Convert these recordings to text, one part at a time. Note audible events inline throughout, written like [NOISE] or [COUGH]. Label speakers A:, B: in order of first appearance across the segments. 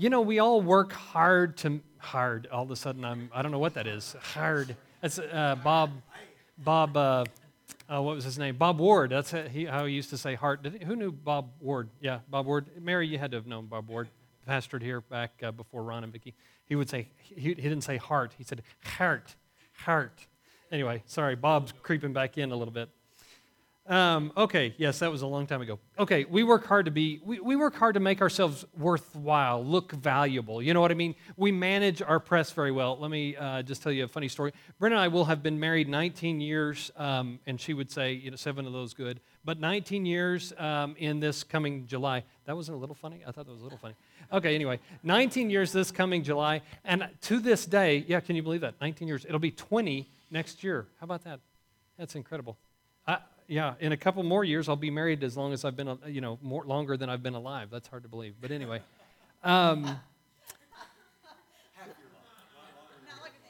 A: you know, we all work hard to hard. All of a sudden, I'm I don't know what that is. Hard. That's uh, Bob. Bob. Uh, uh, what was his name? Bob Ward. That's he, how he used to say heart. Did, who knew Bob Ward? Yeah, Bob Ward. Mary, you had to have known Bob Ward. Pastored here back uh, before Ron and Vicky. He would say he, he didn't say heart. He said heart, heart. Anyway, sorry, Bob's creeping back in a little bit. Um, okay, yes, that was a long time ago. Okay, we work hard to be, we, we work hard to make ourselves worthwhile, look valuable. You know what I mean? We manage our press very well. Let me uh, just tell you a funny story. Brenda and I will have been married 19 years, um, and she would say, you know, seven of those good, but 19 years um, in this coming July. That wasn't a little funny? I thought that was a little funny. Okay, anyway, 19 years this coming July, and to this day, yeah, can you believe that? 19 years. It'll be 20 next year. How about that? That's incredible. I, yeah, in a couple more years, I'll be married as long as I've been, you know, more longer than I've been alive. That's hard to believe. But anyway. Um,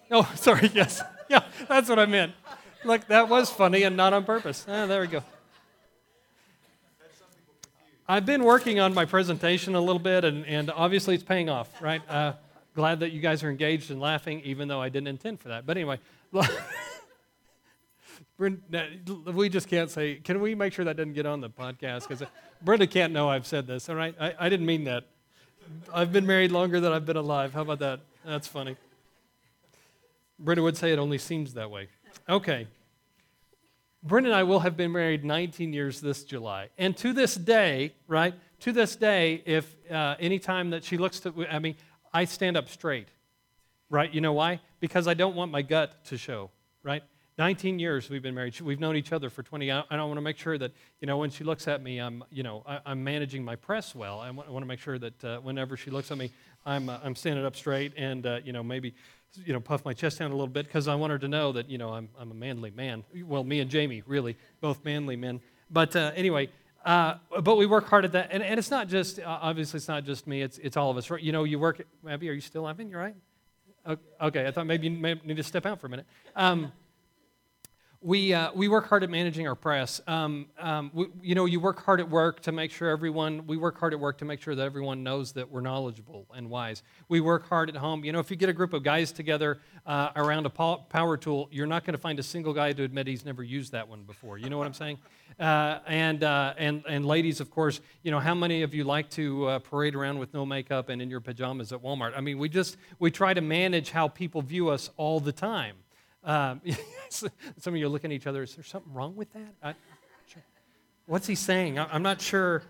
A: [LAUGHS] oh, sorry. Yes. [LAUGHS] Yeah, that's what I meant. Like, that was funny and not on purpose. Ah, there we go. I've been working on my presentation a little bit, and, and obviously it's paying off, right? Uh, glad that you guys are engaged and laughing, even though I didn't intend for that. But anyway. [LAUGHS] we just can't say, can we make sure that doesn't get on the podcast? Because Brenda can't know I've said this, all right? I, I didn't mean that. I've been married longer than I've been alive. How about that? That's funny. Brenda would say it only seems that way. Okay. Brenda and I will have been married 19 years this July. And to this day, right? To this day, if uh, any time that she looks to, I mean, I stand up straight, right? You know why? Because I don't want my gut to show, right? 19 years we've been married. We've known each other for 20. I, I want to make sure that, you know, when she looks at me, I'm, you know, I, am managing my press well. I want, to make sure that uh, whenever she looks at me, I'm, uh, I'm standing up straight and, uh, you know, maybe, you know, puff my chest down a little bit because I want her to know that, you know, I'm, I'm a manly man. Well, me and Jamie, really, both manly men. But uh, anyway, uh, but we work hard at that. And, and it's not just, uh, obviously, it's not just me, it's, it's all of us. You know, you work, Abby, are you still laughing? You're right? Okay, I thought maybe you may need to step out for a minute. Um, we, uh, we work hard at managing our press. Um, um, we, you know, you work hard at work to make sure everyone, we work hard at work to make sure that everyone knows that we're knowledgeable and wise. We work hard at home. You know, if you get a group of guys together uh, around a power tool, you're not going to find a single guy to admit he's never used that one before. You know what I'm saying? [LAUGHS] Uh, and, uh, and, and ladies, of course, you know, how many of you like to uh, parade around with no makeup and in your pajamas at Walmart? I mean, we just, we try to manage how people view us all the time. Um, [LAUGHS] some of you are looking at each other. Is there something wrong with that? I, sure. What's he saying? I, am not sure.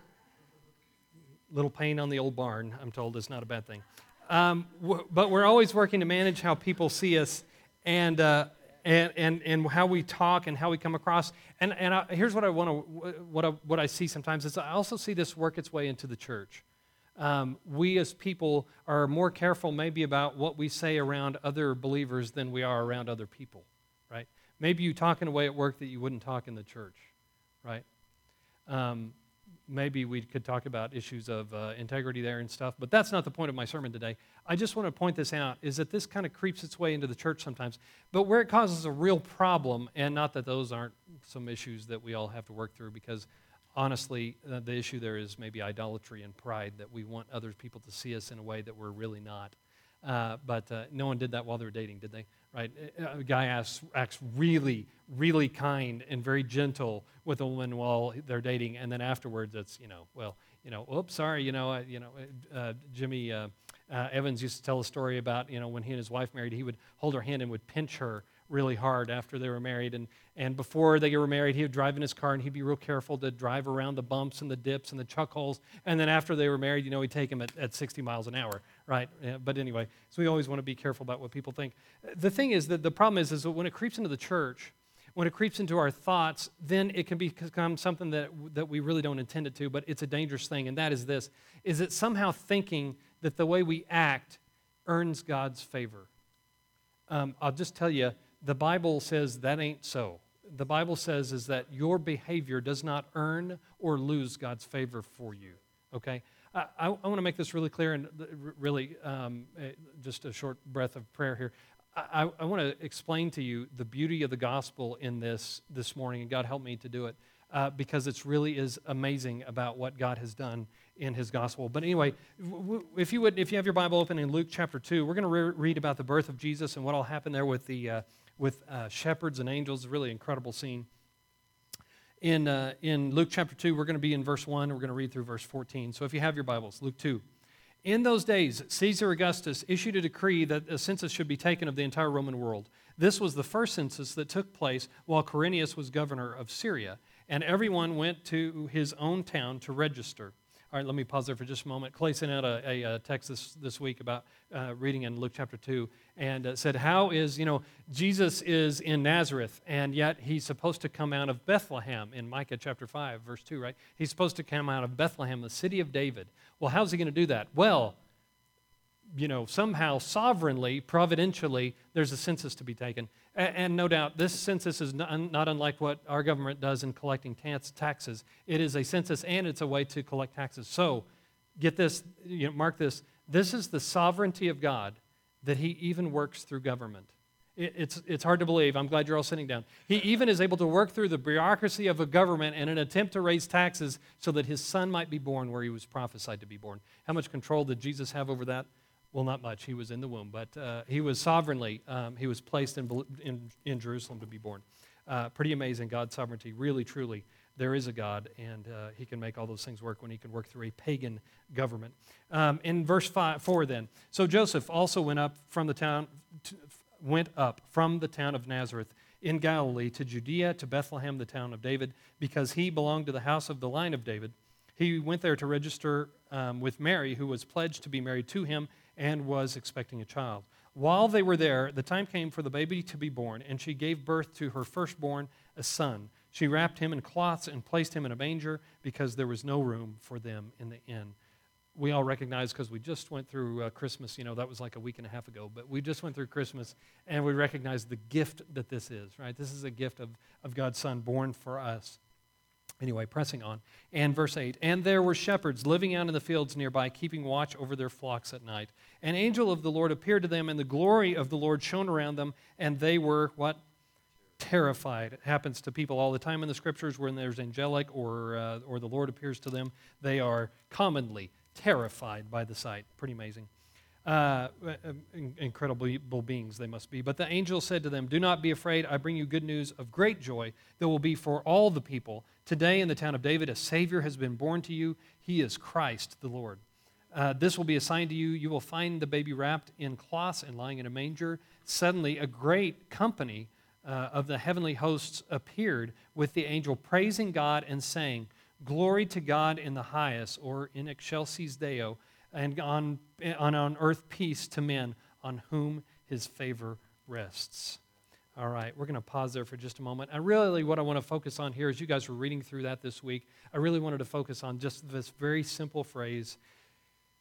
A: Little pain on the old barn, I'm told, is not a bad thing. Um, w- but we're always working to manage how people see us and, uh, and, and, and how we talk and how we come across. And, and I, here's what I want to, what I, what I see sometimes is I also see this work its way into the church um, we as people are more careful maybe about what we say around other believers than we are around other people, right? Maybe you talk in a way at work that you wouldn't talk in the church, right? Um, maybe we could talk about issues of uh, integrity there and stuff, but that's not the point of my sermon today. I just want to point this out is that this kind of creeps its way into the church sometimes, but where it causes a real problem, and not that those aren't some issues that we all have to work through because honestly, uh, the issue there is maybe idolatry and pride that we want other people to see us in a way that we're really not. Uh, but uh, no one did that while they were dating, did they? Right? Uh, a guy acts, acts really, really kind and very gentle with a woman while they're dating, and then afterwards, it's you know, well, you know, oops, sorry, you know, you know, uh, Jimmy uh, Evans used to tell a story about you know when he and his wife married, he would hold her hand and would pinch her really hard after they were married. And, and before they were married, he would drive in his car and he'd be real careful to drive around the bumps and the dips and the chuck holes. And then after they were married, you know, he'd take them at, at 60 miles an hour, right? Yeah, but anyway, so we always want to be careful about what people think. The thing is that the problem is, is that when it creeps into the church, when it creeps into our thoughts, then it can become something that, that we really don't intend it to, but it's a dangerous thing. And that is this, is that somehow thinking that the way we act earns God's favor. Um, I'll just tell you, the Bible says that ain't so. The Bible says is that your behavior does not earn or lose God's favor for you. Okay? I, I, I want to make this really clear and really um, eh, just a short breath of prayer here. I, I want to explain to you the beauty of the gospel in this this morning, and God help me to do it. uh, because it really is amazing about what God has done in his gospel. But anyway, if you would, if you have your Bible open in Luke chapter 2, we're going to re- read about the birth of Jesus and what all happened there with the uh, with uh, shepherds and angels. Really incredible scene. In, uh, in Luke chapter 2, we're going to be in verse 1. We're going to read through verse 14. So if you have your Bibles, Luke 2. In those days, Caesar Augustus issued a decree that a census should be taken of the entire Roman world. This was the first census that took place while Quirinius was governor of Syria, and everyone went to his own town to register. All right, let me pause there for just a moment. Clay sent out a, a, a text this, this week about uh, reading in Luke chapter 2 and uh, said, How is, you know, Jesus is in Nazareth, and yet he's supposed to come out of Bethlehem in Micah chapter 5, verse 2, right? He's supposed to come out of Bethlehem, the city of David. Well, how's he going to do that? Well, you know, somehow sovereignly, providentially, there's a census to be taken. And, and no doubt, this census is not, not, unlike what our government does in collecting taxes. It is a census and it's a way to collect taxes. So, get this, you know, mark this. This is the sovereignty of God that He even works through government. It, it's, it's hard to believe. I'm glad you're all sitting down. He even is able to work through the bureaucracy of a government in an attempt to raise taxes so that His Son might be born where He was prophesied to be born. How much control did Jesus have over that? Well, not much. He was in the womb, but uh, he was sovereignly, um, he was placed in, in, in, Jerusalem to be born. Uh, pretty amazing God's sovereignty. Really, truly, there is a God, and uh, he can make all those things work when he can work through a pagan government. Um, in verse five, 4, then, so Joseph also went up from the town, to, went up from the town of Nazareth in Galilee to Judea, to Bethlehem, the town of David, because he belonged to the house of the line of David. He went there to register um, with Mary, who was pledged to be married to him and was expecting a child. While they were there, the time came for the baby to be born, and she gave birth to her firstborn, a son. She wrapped him in cloths and placed him in a manger because there was no room for them in the inn. We all recognize because we just went through uh, Christmas, you know, that was like a week and a half ago, but we just went through Christmas and we recognize the gift that this is, right? This is a gift of, of God's Son born for us. Anyway, pressing on. And verse 8 And there were shepherds living out in the fields nearby, keeping watch over their flocks at night. An angel of the Lord appeared to them, and the glory of the Lord shone around them, and they were what? Terrified. It happens to people all the time in the scriptures when there's angelic or, uh, or the Lord appears to them. They are commonly terrified by the sight. Pretty amazing. Uh, uh, incredible beings they must be. But the angel said to them, Do not be afraid. I bring you good news of great joy that will be for all the people. Today in the town of David, a Savior has been born to you. He is Christ the Lord. Uh, this will be a sign to you. You will find the baby wrapped in cloths and lying in a manger. Suddenly, a great company uh, of the heavenly hosts appeared with the angel, praising God and saying, Glory to God in the highest, or in excelsis Deo and on, on, on earth peace to men on whom his favor rests. All right, we're going to pause there for just a moment. And really, what I want to focus on here, as you guys were reading through that this week, I really wanted to focus on just this very simple phrase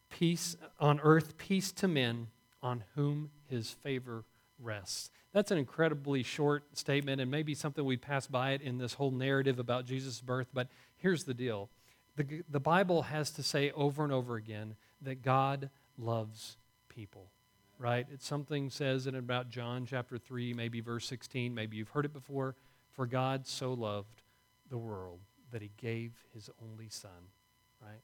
A: peace on earth, peace to men on whom his favor rests. That's an incredibly short statement, and maybe something we pass by it in this whole narrative about Jesus' birth, but here's the deal the, the Bible has to say over and over again that God loves people, right? It's something says it about John chapter 3, maybe verse 16. Maybe you've heard it before. For God so loved the world that he gave his only son, right?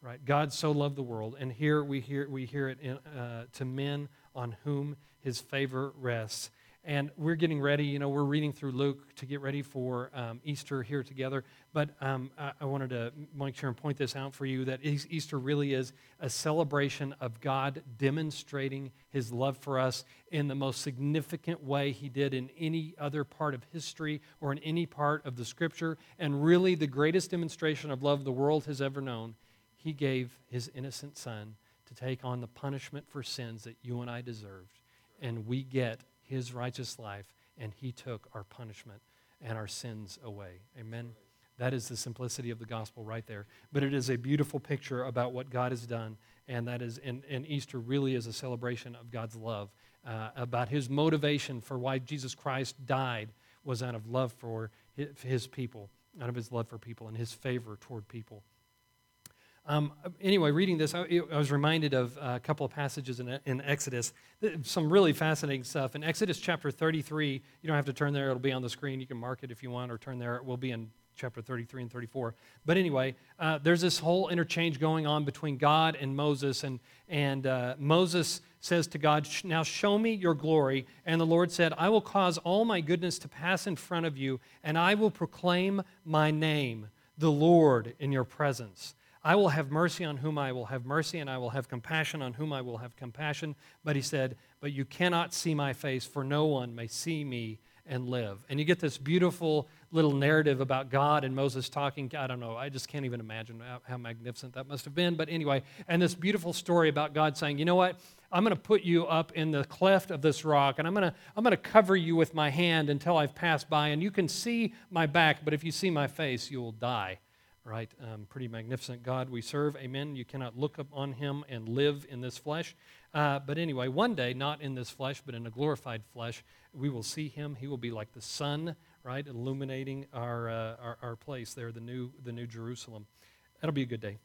A: Right? God so loved the world. And here we hear, we hear it in, uh, to men on whom his favor rests. And we're getting ready, you know, we're reading through Luke to get ready for um, Easter here together. But um, I, I, wanted to make sure and point this out for you that Easter really is a celebration of God demonstrating his love for us in the most significant way he did in any other part of history or in any part of the scripture. And really, the greatest demonstration of love the world has ever known. He gave his innocent son to take on the punishment for sins that you and I deserved. And we get his righteous life, and he took our punishment and our sins away. Amen. That is the simplicity of the gospel right there. But it is a beautiful picture about what God has done, and that is, and, and Easter really is a celebration of God's love, uh, about his motivation for why Jesus Christ died was out of love for his people, out of his love for people and his favor toward people. Um, anyway, reading this, I, I, was reminded of a couple of passages in, in, Exodus, some really fascinating stuff. In Exodus chapter 33, you don't have to turn there, it'll be on the screen. You can mark it if you want, or turn there. It will be in chapter 33 and 34. But anyway, uh, there's this whole interchange going on between God and Moses, and, and uh, Moses says to God, Now show me your glory. And the Lord said, I will cause all my goodness to pass in front of you, and I will proclaim my name, the Lord, in your presence. I will have mercy on whom I will have mercy, and I will have compassion on whom I will have compassion. But he said, But you cannot see my face, for no one may see me and live. And you get this beautiful little narrative about God and Moses talking. I don't know, I just can't even imagine how, magnificent that must have been. But anyway, and this beautiful story about God saying, You know what? I'm going to put you up in the cleft of this rock, and I'm going to, I'm going to cover you with my hand until I've passed by, and you can see my back, but if you see my face, you will die right? Um, pretty magnificent God we serve. Amen. You cannot look upon him and live in this flesh. Uh, but anyway, one day, not in this flesh, but in a glorified flesh, we will see him. He will be like the sun, right, illuminating our, uh, our, our, place there, the new, the new Jerusalem. That'll be a good day.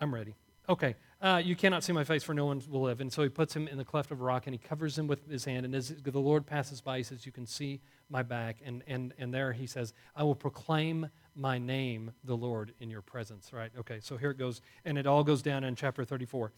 A: I'm ready. Okay, uh, you cannot see my face, for no one will live. And so he puts him in the cleft of a rock and he covers him with his hand. And as the Lord passes by, he says, You can see my back. And, and, and there he says, I will proclaim my name, the Lord, in your presence, right? Okay, so here it goes. And it all goes down in chapter 34.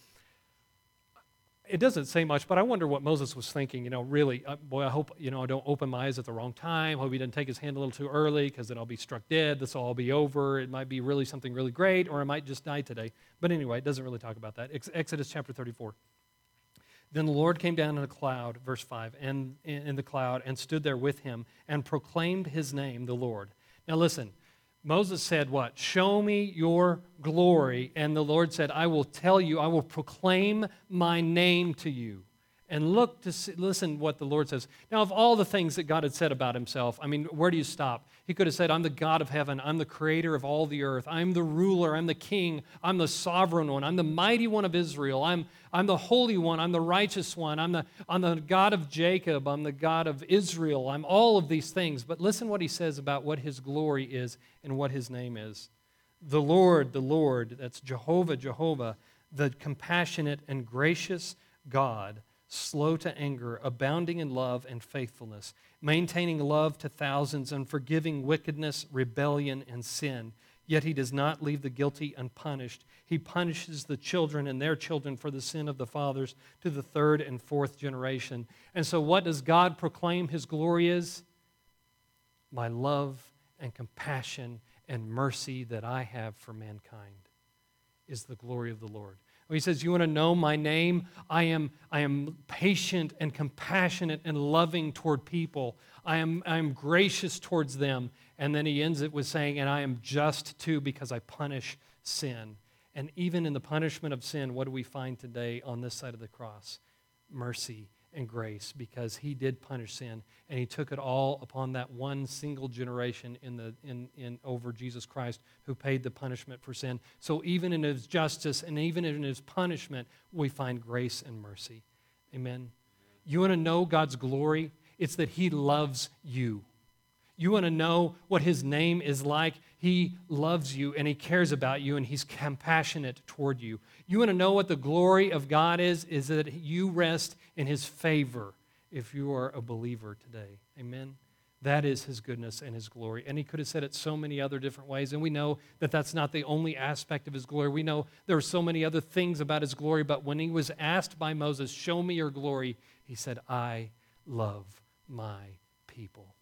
A: It doesn't say much, but I wonder what Moses was thinking. You know, really, uh, boy, I hope, you know, I don't open my eyes at the wrong time. Hope he didn't take his hand a little too early because then I'll be struck dead. This will all be over. It might be really something really great, or I might just die today. But anyway, it doesn't really talk about that. Ex- Exodus chapter 34. Then the Lord came down in a cloud, verse 5, and in the cloud, and stood there with him, and proclaimed his name, the Lord. Now listen, Moses said, What? Show me your glory. And the Lord said, I will tell you, I will proclaim my name to you and look to see, listen what the Lord says. Now, of all the things that God had said about himself, I mean, where do you stop? He could have said, I'm the God of heaven. I'm the creator of all the earth. I'm the ruler. I'm the king. I'm the sovereign one. I'm the mighty one of Israel. I'm, I'm the holy one. I'm the righteous one. I'm the, I'm the God of Jacob. I'm the God of Israel. I'm all of these things. But listen what he says about what his glory is and what his name is. The Lord, the Lord, that's Jehovah, Jehovah, the compassionate and gracious God slow to anger, abounding in love and faithfulness, maintaining love to thousands, and forgiving wickedness, rebellion, and sin. Yet he does not leave the guilty unpunished. He punishes the children and their children for the sin of the fathers to the third and fourth generation. And so, what does God proclaim his glory is? My love and compassion and mercy that I have for mankind is the glory of the Lord. He says, You want to know my name? I am, I am patient and compassionate and loving toward people. I am, I am gracious towards them. And then he ends it with saying, And I am just too because I punish sin. And even in the punishment of sin, what do we find today on this side of the cross? Mercy and grace because he did punish sin and he took it all upon that one single generation in the, in, in, over Jesus Christ who paid the punishment for sin. So even in his justice and even in his punishment, we find grace and mercy. Amen. You want to know God's glory? It's that he loves you. You want to know what his name is like? He loves you and he cares about you and he's compassionate toward you. You want to know what the glory of God is? Is that you rest in his favor if you are a believer today. Amen. That is his goodness and his glory. And he could have said it so many other different ways. And we know that that's not the only aspect of his glory. We know there are so many other things about his glory. But when he was asked by Moses, Show me your glory, he said, I love my people.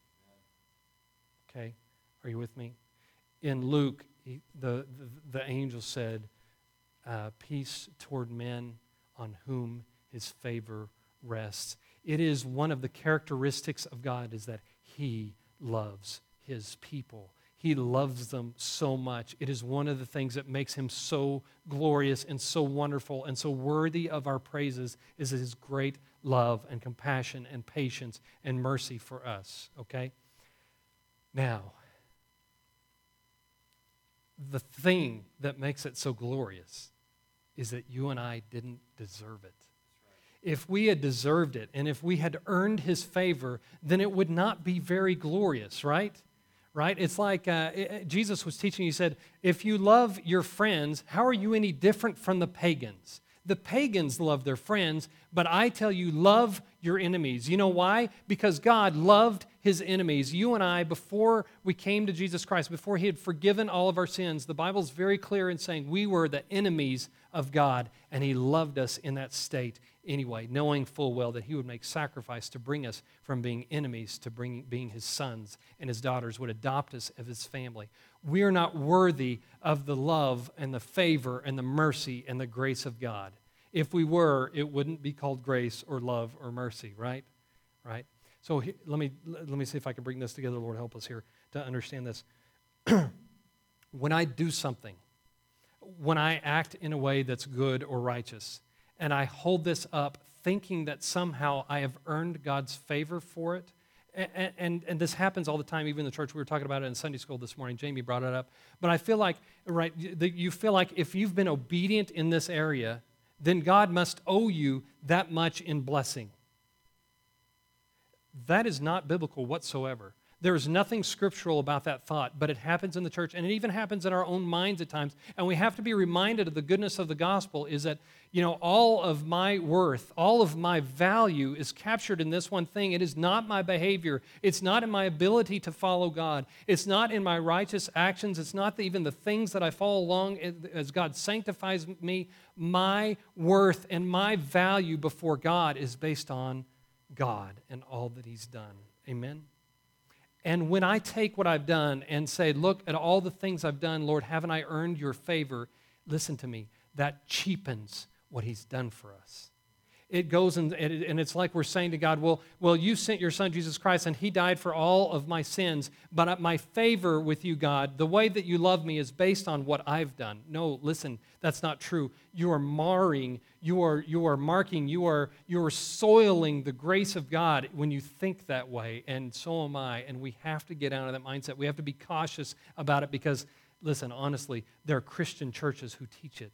A: Okay? Are you with me? In Luke, he, the, the, the, angel said, uh, Peace toward men on whom his favor rests. It is one of the characteristics of God is that he loves his people. He loves them so much. It is one of the things that makes him so glorious and so wonderful and so worthy of our praises is his great love and compassion and patience and mercy for us, okay? Now, the thing that makes it so glorious is that you and I didn't deserve it. If we had deserved it and if we had earned his favor, then it would not be very glorious, right? Right? It's like uh, Jesus was teaching, he said, if you love your friends, how are you any different from the pagans? The pagans love their friends, but I tell you, love your enemies. You know why? Because God loved his enemies. You and I, before we came to Jesus Christ, before he had forgiven all of our sins, the Bible's very clear in saying we were the enemies of God, and he loved us in that state anyway, knowing full well that he would make sacrifice to bring us from being enemies to bring, being his sons and his daughters, would adopt us as his family. We are not worthy of the love and the favor and the mercy and the grace of God. If we were, it wouldn't be called grace or love or mercy, right? Right? So let me let me see if I can bring this together. Lord, help us here to understand this. [CLEARS THROAT] when I do something, when I act in a way that's good or righteous, and I hold this up thinking that somehow I have earned God's favor for it. And, and, and, this happens all the time, even in the church. We were talking about it in Sunday school this morning. Jamie brought it up. But I feel like, right, you feel like if you've been obedient in this area, then God must owe you that much in blessing. That is not biblical whatsoever. There is nothing scriptural about that thought, but it happens in the church, and it even happens in our own minds at times. And we have to be reminded of the goodness of the gospel is that, you know, all of my worth, all of my value is captured in this one thing. It is not my behavior, it's not in my ability to follow God, it's not in my righteous actions, it's not even the things that I follow along as God sanctifies me. My worth and my value before God is based on God and all that He's done. Amen. And when I take what I've done and say, Look at all the things I've done, Lord, haven't I earned your favor? Listen to me, that cheapens what He's done for us it goes and, and it's like we're saying to God, well, well, you sent your son Jesus Christ and he died for all of my sins, but my favor with you, God, the way that you love me is based on what I've done. No, listen, that's not true. You are marring, you are, you are marking, you are, you are soiling the grace of God when you think that way, and so am I. And we have to get out of that mindset. We have to be cautious about it because, listen, honestly, there are Christian churches who teach it.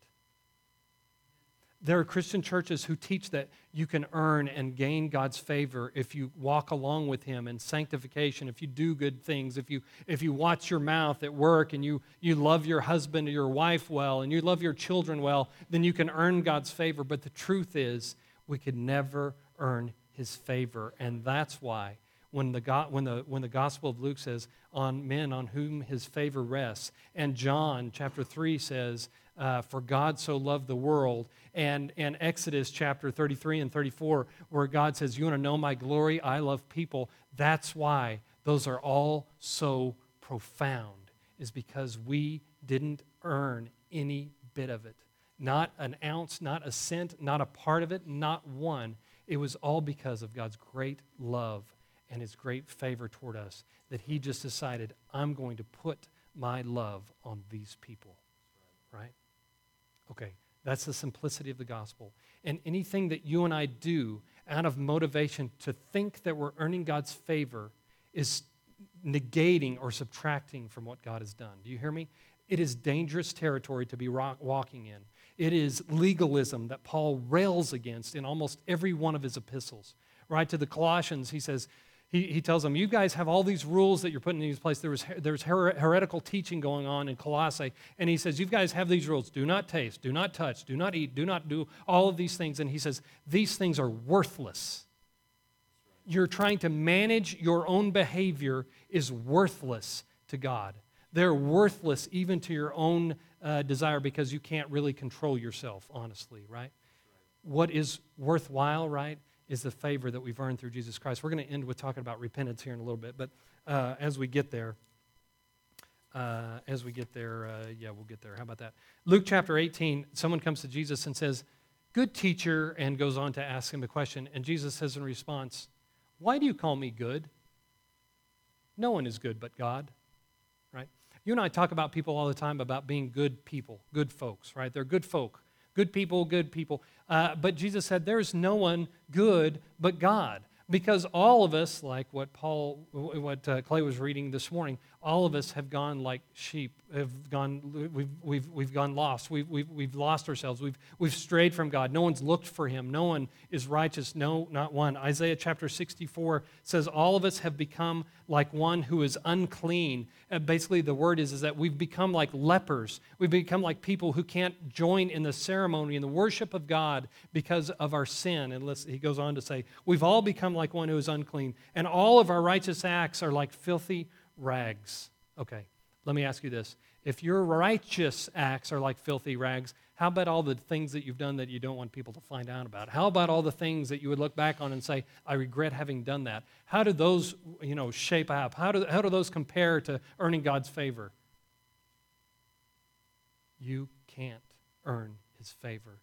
A: There are Christian churches who teach that you can earn and gain God's favor if you walk along with Him in sanctification, if you do good things, if you, if you watch your mouth at work and you, you love your husband or your wife well and you love your children well, then you can earn God's favor. But the truth is, we could never earn His favor. And that's why when the, when, the, when the Gospel of Luke says, on men on whom his favor rests, and John chapter 3 says, uh, for God so loved the world, and, and Exodus chapter 33 and 34, where God says, You want to know my glory? I love people. That's why those are all so profound, is because we didn't earn any bit of it. Not an ounce, not a cent, not a part of it, not one. It was all because of God's great love and his great favor toward us that he just decided, I'm going to put my love on these people. Right? Okay, that's the simplicity of the gospel. And anything that you and I do out of motivation to think that we're earning God's favor is negating or subtracting from what God has done. Do you hear me? It is dangerous territory to be walking in. It is legalism that Paul rails against in almost every one of his epistles. Right to the Colossians, he says, he, he tells them, You guys have all these rules that you're putting in these places. There was, there was her, heretical teaching going on in Colossae. And he says, You guys have these rules. Do not taste, do not touch, do not eat, do not do all of these things. And he says, These things are worthless. You're trying to manage your own behavior is worthless to God. They're worthless even to your own uh, desire because you can't really control yourself, honestly, right? What is worthwhile, right? Is the favor that we've earned through Jesus Christ. We're going to end with talking about repentance here in a little bit, but uh, as we get there, uh, as we get there, uh, yeah, we'll get there. How about that? Luke chapter 18, someone comes to Jesus and says, Good teacher, and goes on to ask him a question. And Jesus says in response, Why do you call me good? No one is good but God, right? You and I talk about people all the time about being good people, good folks, right? They're good folk. Good people, good people. Uh, but Jesus said, There's no one good but God. Because all of us, like what Paul, what uh, Clay was reading this morning, all of us have gone like sheep, have gone, we've, we've, we've gone lost. We've, we've, we've lost ourselves. We've, we've strayed from God. No one's looked for him. No one is righteous. No, not one. Isaiah chapter 64 says, All of us have become like one who is unclean. And basically, the word is, is that we've become like lepers. We've become like people who can't join in the ceremony and the worship of God because of our sin. And he goes on to say, We've all become like one who is unclean, and all of our righteous acts are like filthy rags. Okay, let me ask you this. If your righteous acts are like filthy rags, how about all the things that you've done that you don't want people to find out about? How about all the things that you would look back on and say, I regret having done that? How do those, you know, shape up? How do, how do those compare to earning God's favor? You can't earn his favor.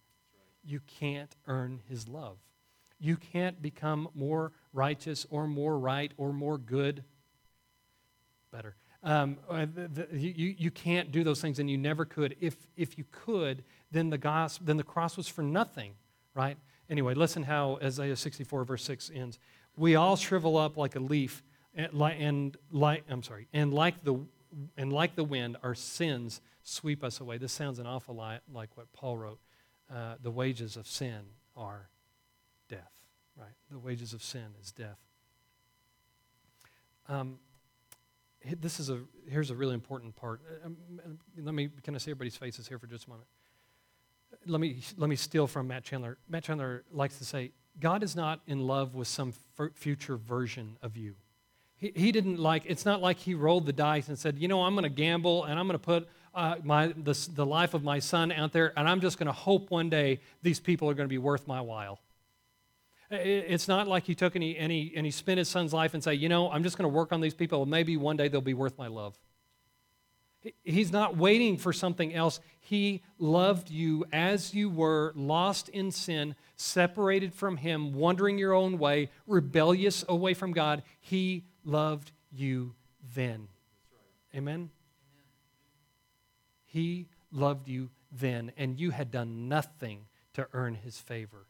A: You can't earn his love. You can't become more righteous or more right or more good better. Um, uh, the, the, you, you can't do those things, and you never could. If, if you could, then the, gospel, then the cross was for nothing, right? Anyway, listen how Isaiah 64, verse 6 ends. We all shrivel up like a leaf, and, and like, I'm sorry, and like, the, and like the wind, our sins sweep us away. This sounds an awful lot like what Paul wrote. Uh, the wages of sin are death, right? The wages of sin is death. Um, this is a here's a really important part. Uh, um, let me can I see everybody's faces here for just a moment? Let me let me steal from Matt Chandler. Matt Chandler likes to say, God is not in love with some f- future version of you. He, he didn't like. It's not like he rolled the dice and said, you know, I'm going to gamble and I'm going to put uh, my the, the life of my son out there, and I'm just going to hope one day these people are going to be worth my while. It's not like he took and, he, and he spent his son's life and say, you know, I'm just going to work on these people. Maybe one day they'll be worth my love. He's not waiting for something else. He loved you as you were, lost in sin, separated from Him, wandering your own way, rebellious away from God. He loved you then. Right. Amen? Amen? He loved you then, and you had done nothing to earn His favor.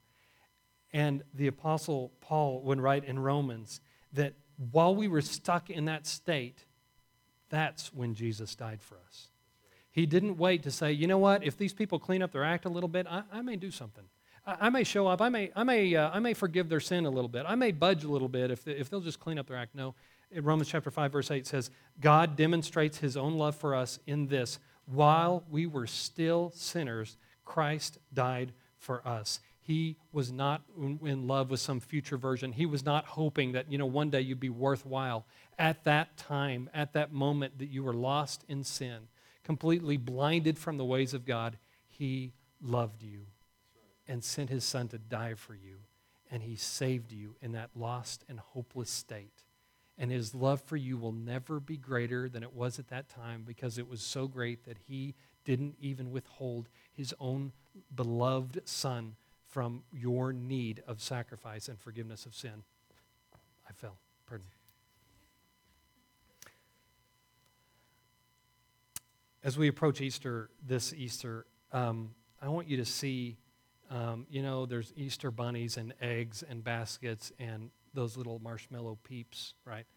A: And the Apostle Paul would write in Romans that while we were stuck in that state, that's when Jesus died for us. He didn't wait to say, you know what, if these people clean up their act a little bit, I, I may do something. I, I, may show up. I may, I, may, uh, I may forgive their sin a little bit. I may budge a little bit if, if they'll just clean up their act. No. In Romans chapter 5, verse 8 says, God demonstrates his own love for us in this while we were still sinners, Christ died for us. He was not in love with some future version. He was not hoping that, you know, one day you'd be worthwhile. At that time, at that moment that you were lost in sin, completely blinded from the ways of God, He loved you and sent His Son to die for you. And He saved you in that lost and hopeless state. And His love for you will never be greater than it was at that time because it was so great that He didn't even withhold His own beloved Son from your need of sacrifice and forgiveness of sin. I fell. Pardon. As we approach Easter this Easter, um, I want you to see, um, you know, there's Easter bunnies and eggs and baskets and those little marshmallow peeps, right?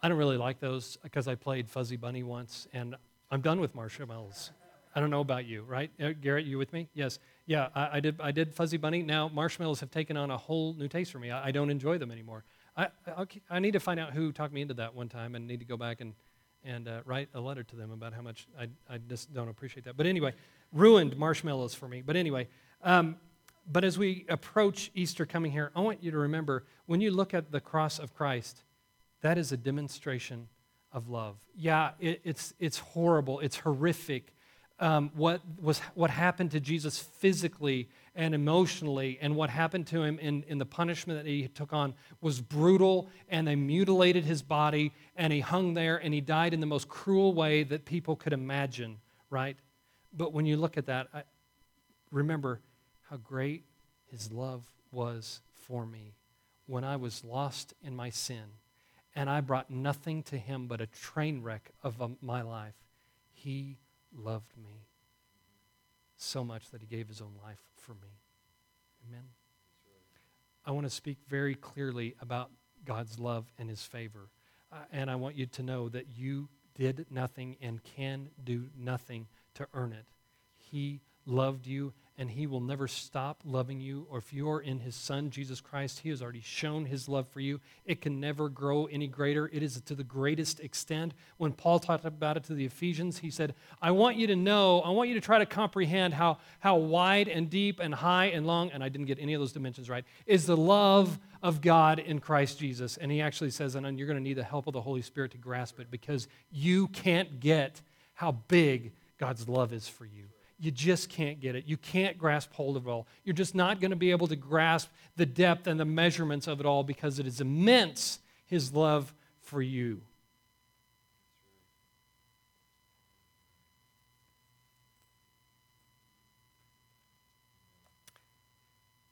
A: I don't really like those because I played Fuzzy Bunny once, and I'm done with marshmallows. I don't know about you, right? Uh, Garrett, you with me? Yes. Yeah, I, I, did, I did Fuzzy Bunny. Now, marshmallows have taken on a whole new taste for me. I, I don't enjoy them anymore. I, I, need to find out who talked me into that one time and need to go back and, and uh, write a letter to them about how much I, I just don't appreciate that. But anyway, ruined marshmallows for me. But anyway, um, but as we approach Easter coming here, I want you to remember when you look at the cross of Christ, that is a demonstration of love. Yeah, it, it's, it's horrible, it's horrific, um, what, was, what happened to Jesus physically and emotionally, and what happened to him in, in the punishment that he took on was brutal, and they mutilated his body, and he hung there, and he died in the most cruel way that people could imagine, right? But when you look at that, I, remember how great his love was for me when I was lost in my sin, and I brought nothing to him but a train wreck of um, my life. He loved me so much that he gave his own life for me. Amen. I want to speak very clearly about God's love and his favor. uh, and I want you to know that you did nothing and can do nothing to earn it. He loved you and he will never stop loving you. Or if you're in his son, Jesus Christ, he has already shown his love for you. It can never grow any greater. It is to the greatest extent. When Paul talked about it to the Ephesians, he said, I want you to know, I want you to try to comprehend how, how wide and deep and high and long, and I didn't get any of those dimensions right, is the love of God in Christ Jesus. And he actually says, and you're going to need the help of the Holy Spirit to grasp it because you can't get how big God's love is for you you just can't get it. You can't grasp hold of it all. You're just not going to be able to grasp the depth and the measurements of it all because it is immense, His love for you.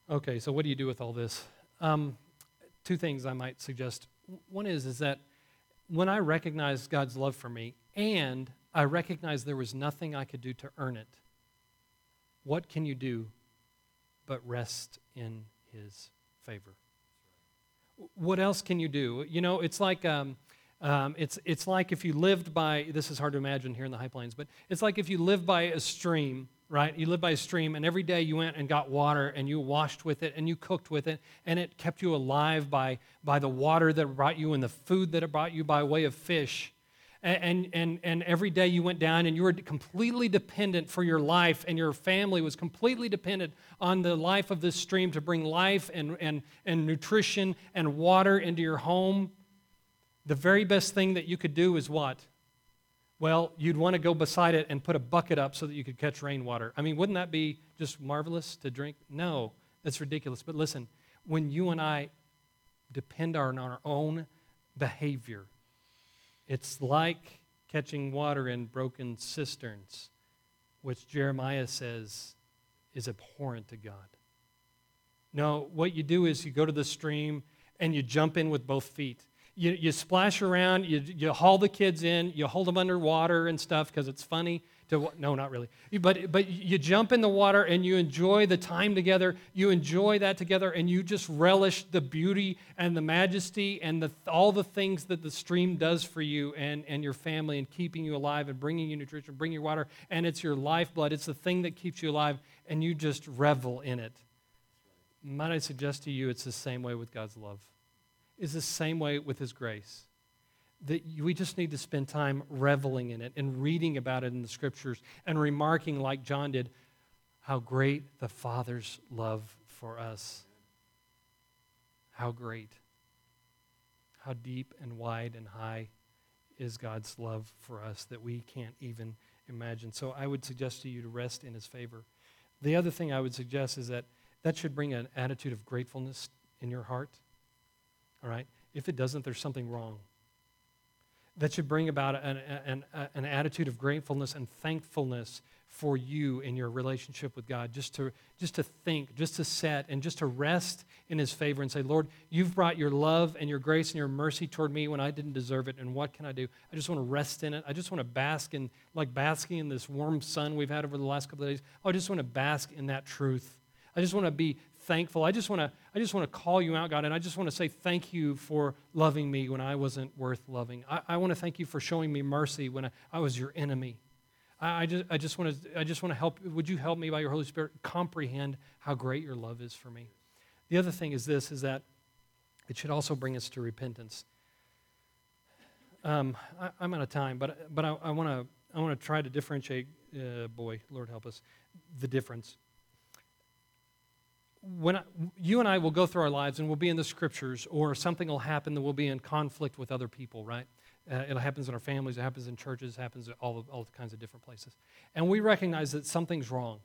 A: Okay, so what do you do with all this? Um, two things I might suggest. One is is that when I recognize God's love for me and I recognize there was nothing I could do to earn it, what can you do but rest in his favor? What else can you do? You know, it's like. Um, um, it's, it's like if you lived by, this is hard to imagine here in the high plains, but it's like if you lived by a stream, right? You lived by a stream, and every day you went and got water, and you washed with it, and you cooked with it, and it kept you alive by, by the water that brought you and the food that it brought you by way of fish and, and, and every day you went down and you were completely dependent for your life and your family was completely dependent on the life of this stream to bring life and, and, and nutrition and water into your home the very best thing that you could do is what? Well you'd want to go beside it and put a bucket up so that you could catch rainwater. I mean wouldn't that be just marvelous to drink? No that's ridiculous. But listen when you and i depend on our own behavior it's like catching water in broken cisterns, which Jeremiah says is abhorrent to God. No, what you do is you go to the stream and you jump in with both feet. You, you splash around, you, you haul the kids in, you hold them underwater and stuff because it's funny to no not really. But but you jump in the water and you enjoy the time together. You enjoy that together and you just relish the beauty and the majesty and the, all the things that the stream does for you and, and your family and keeping you alive and bringing you nutrition bringing you water. And it's your lifeblood. It's the thing that keeps you alive and you just revel in it. Might i suggest to you it's the same way with god's love? It's the same way with his grace that we just need to spend time reveling in it and reading about it in the scriptures and remarking, like John did, how great the Father's love for us. How great. How deep and wide and high is God's love for us that we can't even imagine. So I would suggest to you to rest in his favor. The other thing I would suggest is that that should bring an attitude of gratefulness in your heart. All right? If it doesn't, there's something wrong that should bring about an, an, an attitude of gratefulness and thankfulness for you in your relationship with God, just to, just to think, just to set, and just to rest in His favor and say, Lord, you've brought your love and your grace and your mercy toward me when I didn't deserve it, and what can I do? I just want to rest in it. I just want to bask in, like basking in this warm sun we've had over the last couple of days. Oh, I just want to bask in that truth. I just want to be thankful. I just want to I just want to call you out, God, and I just want to say thank you for loving me when I wasn't worth loving. I, I want to thank you for showing me mercy when I, I was your enemy. I, I, just, I just want to I just want to help. Would you help me by your Holy Spirit comprehend how great your love is for me? The other thing is this: is that it should also bring us to repentance. Um, I, am out of time, but but I want to I want to try to differentiate. Uh, boy, Lord help us, the difference when I, you and I will go through our lives and we'll be in the scriptures, or something will happen that we'll be in conflict with other people, right? Uh, it happens in our families, it happens in churches, it happens in all, all kinds of different places. And we recognize that something's wrong,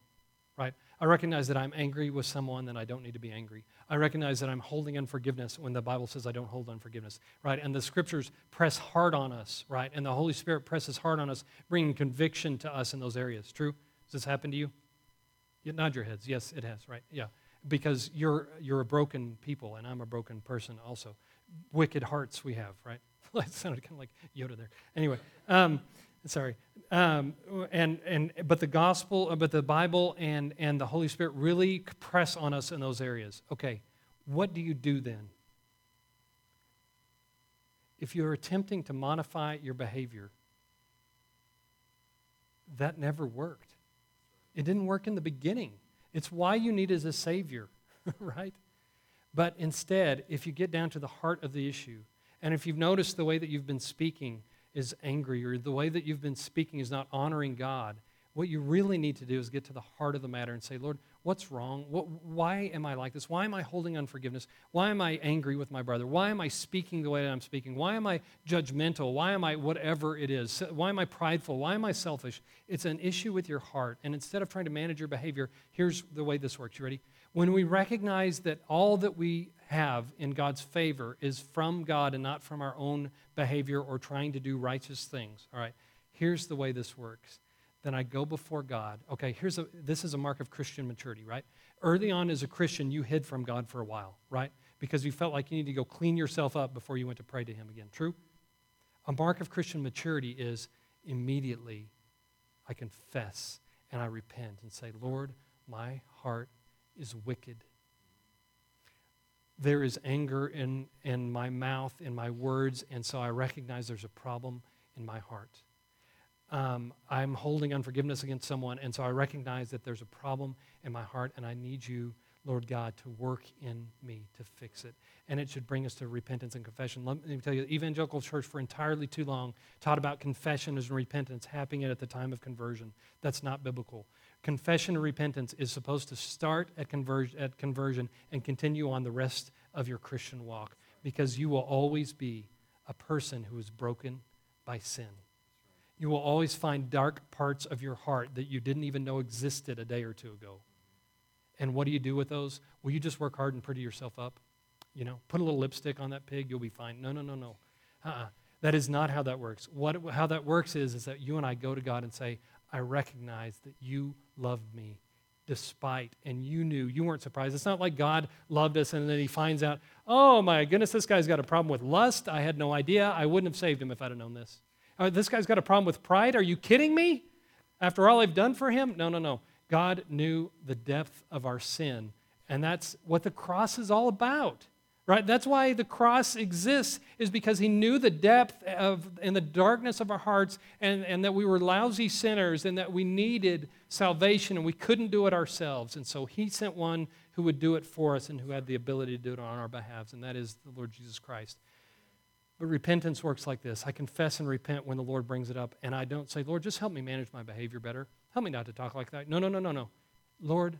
A: right? I recognize that I'm angry with someone that I don't need to be angry. I recognize that I'm holding unforgiveness when the Bible says I don't hold unforgiveness, right? And the scriptures press hard on us, right? And the Holy Spirit presses hard on us, bringing conviction to us in those areas. True? Has this happened to you? You nod your heads. Yes, it has, right? Yeah because you're, you're a broken people, and I'm a broken person also. Wicked hearts we have, right? [LAUGHS] that sounded kind of like Yoda there. Anyway, um, sorry. Um, and, and, but the gospel, uh, but the Bible and, and the Holy Spirit really press on us in those areas. Okay, what do you do then? if you're attempting to modify your behavior, that never worked. It didn't work in the beginning. It's why you need as a savior, [LAUGHS] right? But instead, if you get down to the heart of the issue, and if you've noticed the way that you've been speaking is angry, or the way that you've been speaking is not honoring God, what you really need to do is get to the heart of the matter and say, Lord, what's wrong? What, why am I like this? Why am I holding unforgiveness? Why am I angry with my brother? Why am I speaking the way that I'm speaking? Why am I judgmental? Why am I whatever it is? Why am I prideful? Why am I selfish? It's an issue with your heart. And instead of trying to manage your behavior, here's the way this works. You ready? When we recognize that all that we have in God's favor is from God and not from our own behavior or trying to do righteous things, all right, here's the way this works then I go before God. Okay, here's a this is a mark of Christian maturity, right? Early on as a Christian, you hid from God for a while, right? Because you felt like you need to go clean yourself up before you went to pray to him again. True? A mark of Christian maturity is immediately I confess and I repent and say, Lord, my heart is wicked. There is anger in, in my mouth, in my words, and so I recognize there's a problem in my heart um, I'm holding unforgiveness against someone, and so I recognize that there's a problem in my heart, and I need you, Lord God, to work in me to fix it. And it should bring us to repentance and confession. Let me tell you, the evangelical church for entirely too long taught about confession and repentance happening at the time of conversion. That's not biblical. Confession and repentance is supposed to start at, conver- at conversion and continue on the rest of your Christian walk because you will always be a person who is broken by sin. You will always find dark parts of your heart that you didn't even know existed a day or two ago. And what do you do with those? Will you just work hard and pretty yourself up? You know, put a little lipstick on that pig, you'll be fine. No, no, no, no. Uh-uh. That is not how that works. What, how that works is, is that you and I go to God and say, I recognize that you loved me despite, and you knew, you weren't surprised. It's not like God loved us and then he finds out, oh my goodness, this guy's got a problem with lust. I had no idea. I wouldn't have saved him if I'd have known this. Oh, this guy's got a problem with pride. Are you kidding me? After all I've done for him? No, no, no. God knew the depth of our sin, and that's what the cross is all about. Right? That's why the cross exists, is because he knew the depth of and the darkness of our hearts, and, and that we were lousy sinners, and that we needed salvation, and we couldn't do it ourselves. And so he sent one who would do it for us and who had the ability to do it on our behalf, and that is the Lord Jesus Christ. But repentance works like this I confess and repent when the Lord brings it up, and I don't say, Lord, just help me manage my behavior better. Help me not to talk like that. No, no, no, no, no. Lord,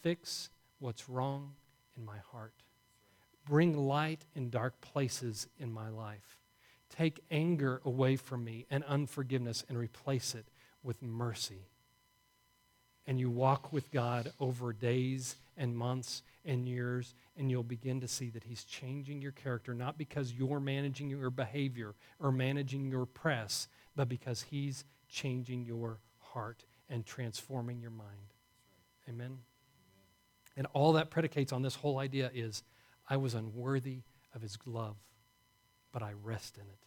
A: fix what's wrong in my heart. Bring light in dark places in my life. Take anger away from me and unforgiveness and replace it with mercy. And you walk with God over days and months and years and you'll begin to see that He's changing your character, not because you're managing your behavior or managing your press, but because He's changing your heart and transforming your mind. Amen? And all that predicates on this whole idea is I was unworthy of His love, but I rest in it.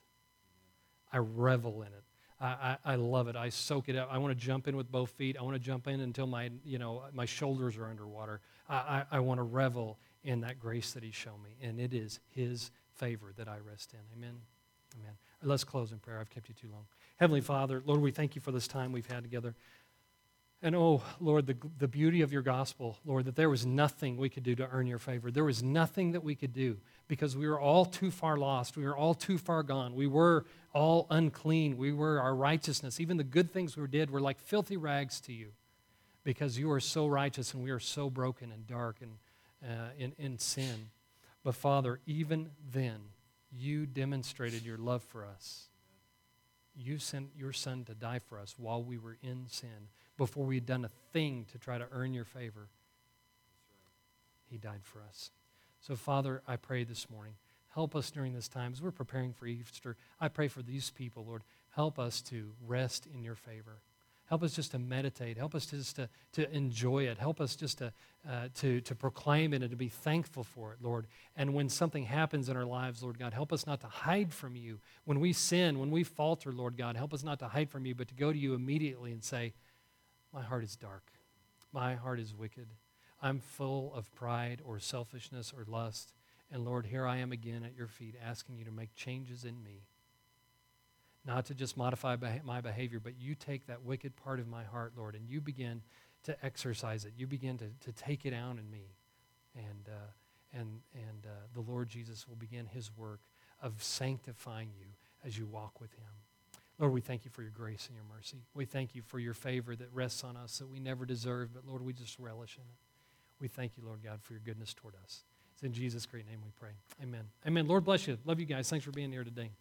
A: I revel in it. I, I, I, love it. I soak it up. I want to jump in with both feet. I want to jump in until my, you know, my shoulders are underwater. I, I, I want to revel in that grace that He's shown me. And it is His favor that I rest in. Amen. Amen. Let's close in prayer. I've kept you too long. Heavenly Father, Lord, we thank you for this time we've had together. And oh, Lord, the, the beauty of your gospel, Lord, that there was nothing we could do to earn your favor. There was nothing that we could do because we were all too far lost. We were all too far gone. We were all unclean. We were our righteousness. Even the good things we did were like filthy rags to you because you are so righteous and we are so broken and dark and uh, in, in sin. But Father, even then, you demonstrated your love for us. You sent your Son to die for us while we were in sin, before we had done a thing to try to earn your favor. He died for us. So, Father, I pray this morning, help us during this time as we're preparing for Easter. I pray for these people, Lord. Help us to rest in your favor. Help us just to meditate. Help us just to, to enjoy it. Help us just to, uh, to, to proclaim it and to be thankful for it, Lord. And when something happens in our lives, Lord God, help us not to hide from you. When we sin, when we falter, Lord God, help us not to hide from you, but to go to you immediately and say, My heart is dark. My heart is wicked. I'm full of pride or selfishness or lust. And Lord, here I am again at your feet asking you to make changes in me. Not to just modify my behavior, but you take that wicked part of my heart, Lord, and you begin to exercise it. You begin to, to take it out in me. And, uh, and, and uh, the Lord Jesus will begin his work of sanctifying you as you walk with him. Lord, we thank you for your grace and your mercy. We thank you for your favor that rests on us that we never deserve, but Lord, we just relish in it. We thank you, Lord God, for your goodness toward us. It's in Jesus' great name we pray. Amen. Amen. Lord bless you. Love you guys. Thanks for being here today.